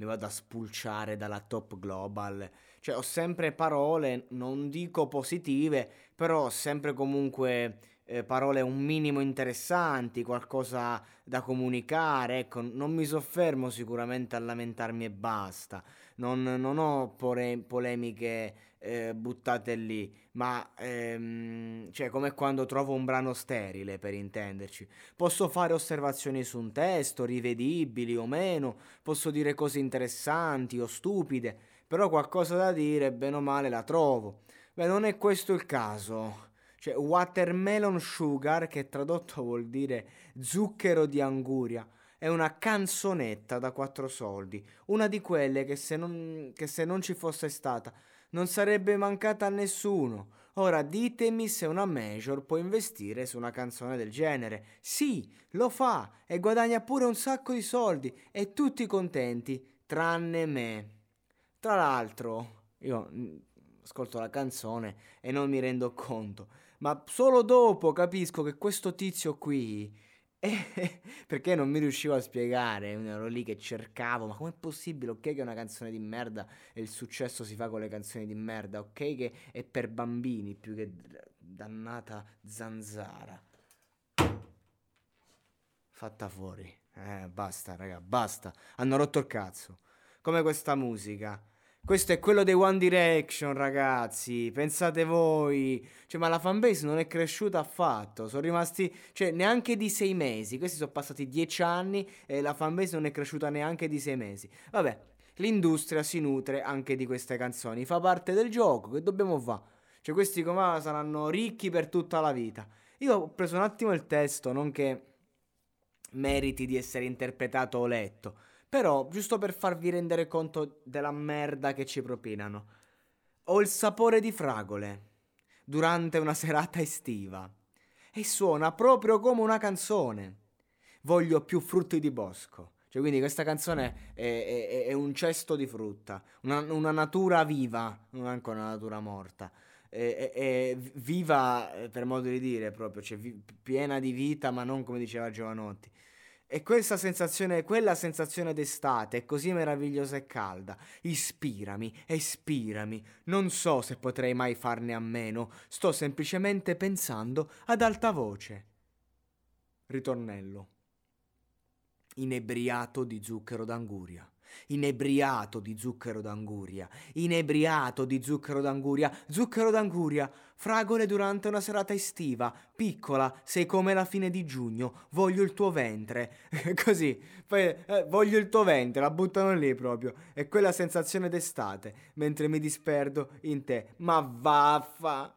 mi vado a spulciare dalla top global. Cioè ho sempre parole, non dico positive, però ho sempre comunque eh, parole un minimo interessanti, qualcosa da comunicare. Ecco, non mi soffermo sicuramente a lamentarmi e basta. Non, non ho pore- polemiche eh, buttate lì, ma ehm, cioè come quando trovo un brano sterile per intenderci. Posso fare osservazioni su un testo, rivedibili o meno, posso dire cose interessanti o stupide, però qualcosa da dire, bene o male, la trovo. Beh, non è questo il caso. Cioè, watermelon sugar, che tradotto vuol dire zucchero di anguria, è una canzonetta da quattro soldi, una di quelle che se non, che se non ci fosse stata non sarebbe mancata a nessuno. Ora ditemi se una major può investire su una canzone del genere. Sì, lo fa e guadagna pure un sacco di soldi e tutti contenti, tranne me. Tra l'altro, io ascolto la canzone e non mi rendo conto, ma solo dopo capisco che questo tizio qui perché non mi riuscivo a spiegare, ero lì che cercavo, ma com'è possibile, ok che è una canzone di merda e il successo si fa con le canzoni di merda, ok che è per bambini più che dannata zanzara. Fatta fuori. Eh, basta, raga, basta. Hanno rotto il cazzo. Come questa musica. Questo è quello dei One Direction, ragazzi. Pensate voi. Cioè, ma la fanbase non è cresciuta affatto. Sono rimasti, cioè, neanche di sei mesi. Questi sono passati dieci anni e la fanbase non è cresciuta neanche di sei mesi. Vabbè, l'industria si nutre anche di queste canzoni. Fa parte del gioco. Che dobbiamo fare? Cioè, questi come saranno ricchi per tutta la vita. Io ho preso un attimo il testo, non che meriti di essere interpretato o letto. Però, giusto per farvi rendere conto della merda che ci propinano, ho il sapore di fragole durante una serata estiva e suona proprio come una canzone. Voglio più frutti di bosco. Cioè, quindi questa canzone è, è, è un cesto di frutta, una, una, natura viva, non anche una natura morta. È, è, viva eh, per modo di dire proprio, cioè vi, piena di vita, ma non come diceva Giovanotti. E questa sensazione, quella sensazione d'estate è così meravigliosa e calda. Ispirami, ispirami. Non so se potrei mai farne a meno. Sto semplicemente pensando ad alta voce. Ritornello. Inebriato di zucchero d'anguria inebriato di zucchero d'anguria, inebriato di zucchero d'anguria, zucchero d'anguria, fragole durante una serata estiva, piccola, sei come la fine di giugno, voglio il tuo ventre, così, poi eh, voglio il tuo ventre, la buttano lì proprio, è quella sensazione d'estate, mentre mi disperdo in te, ma vaffa!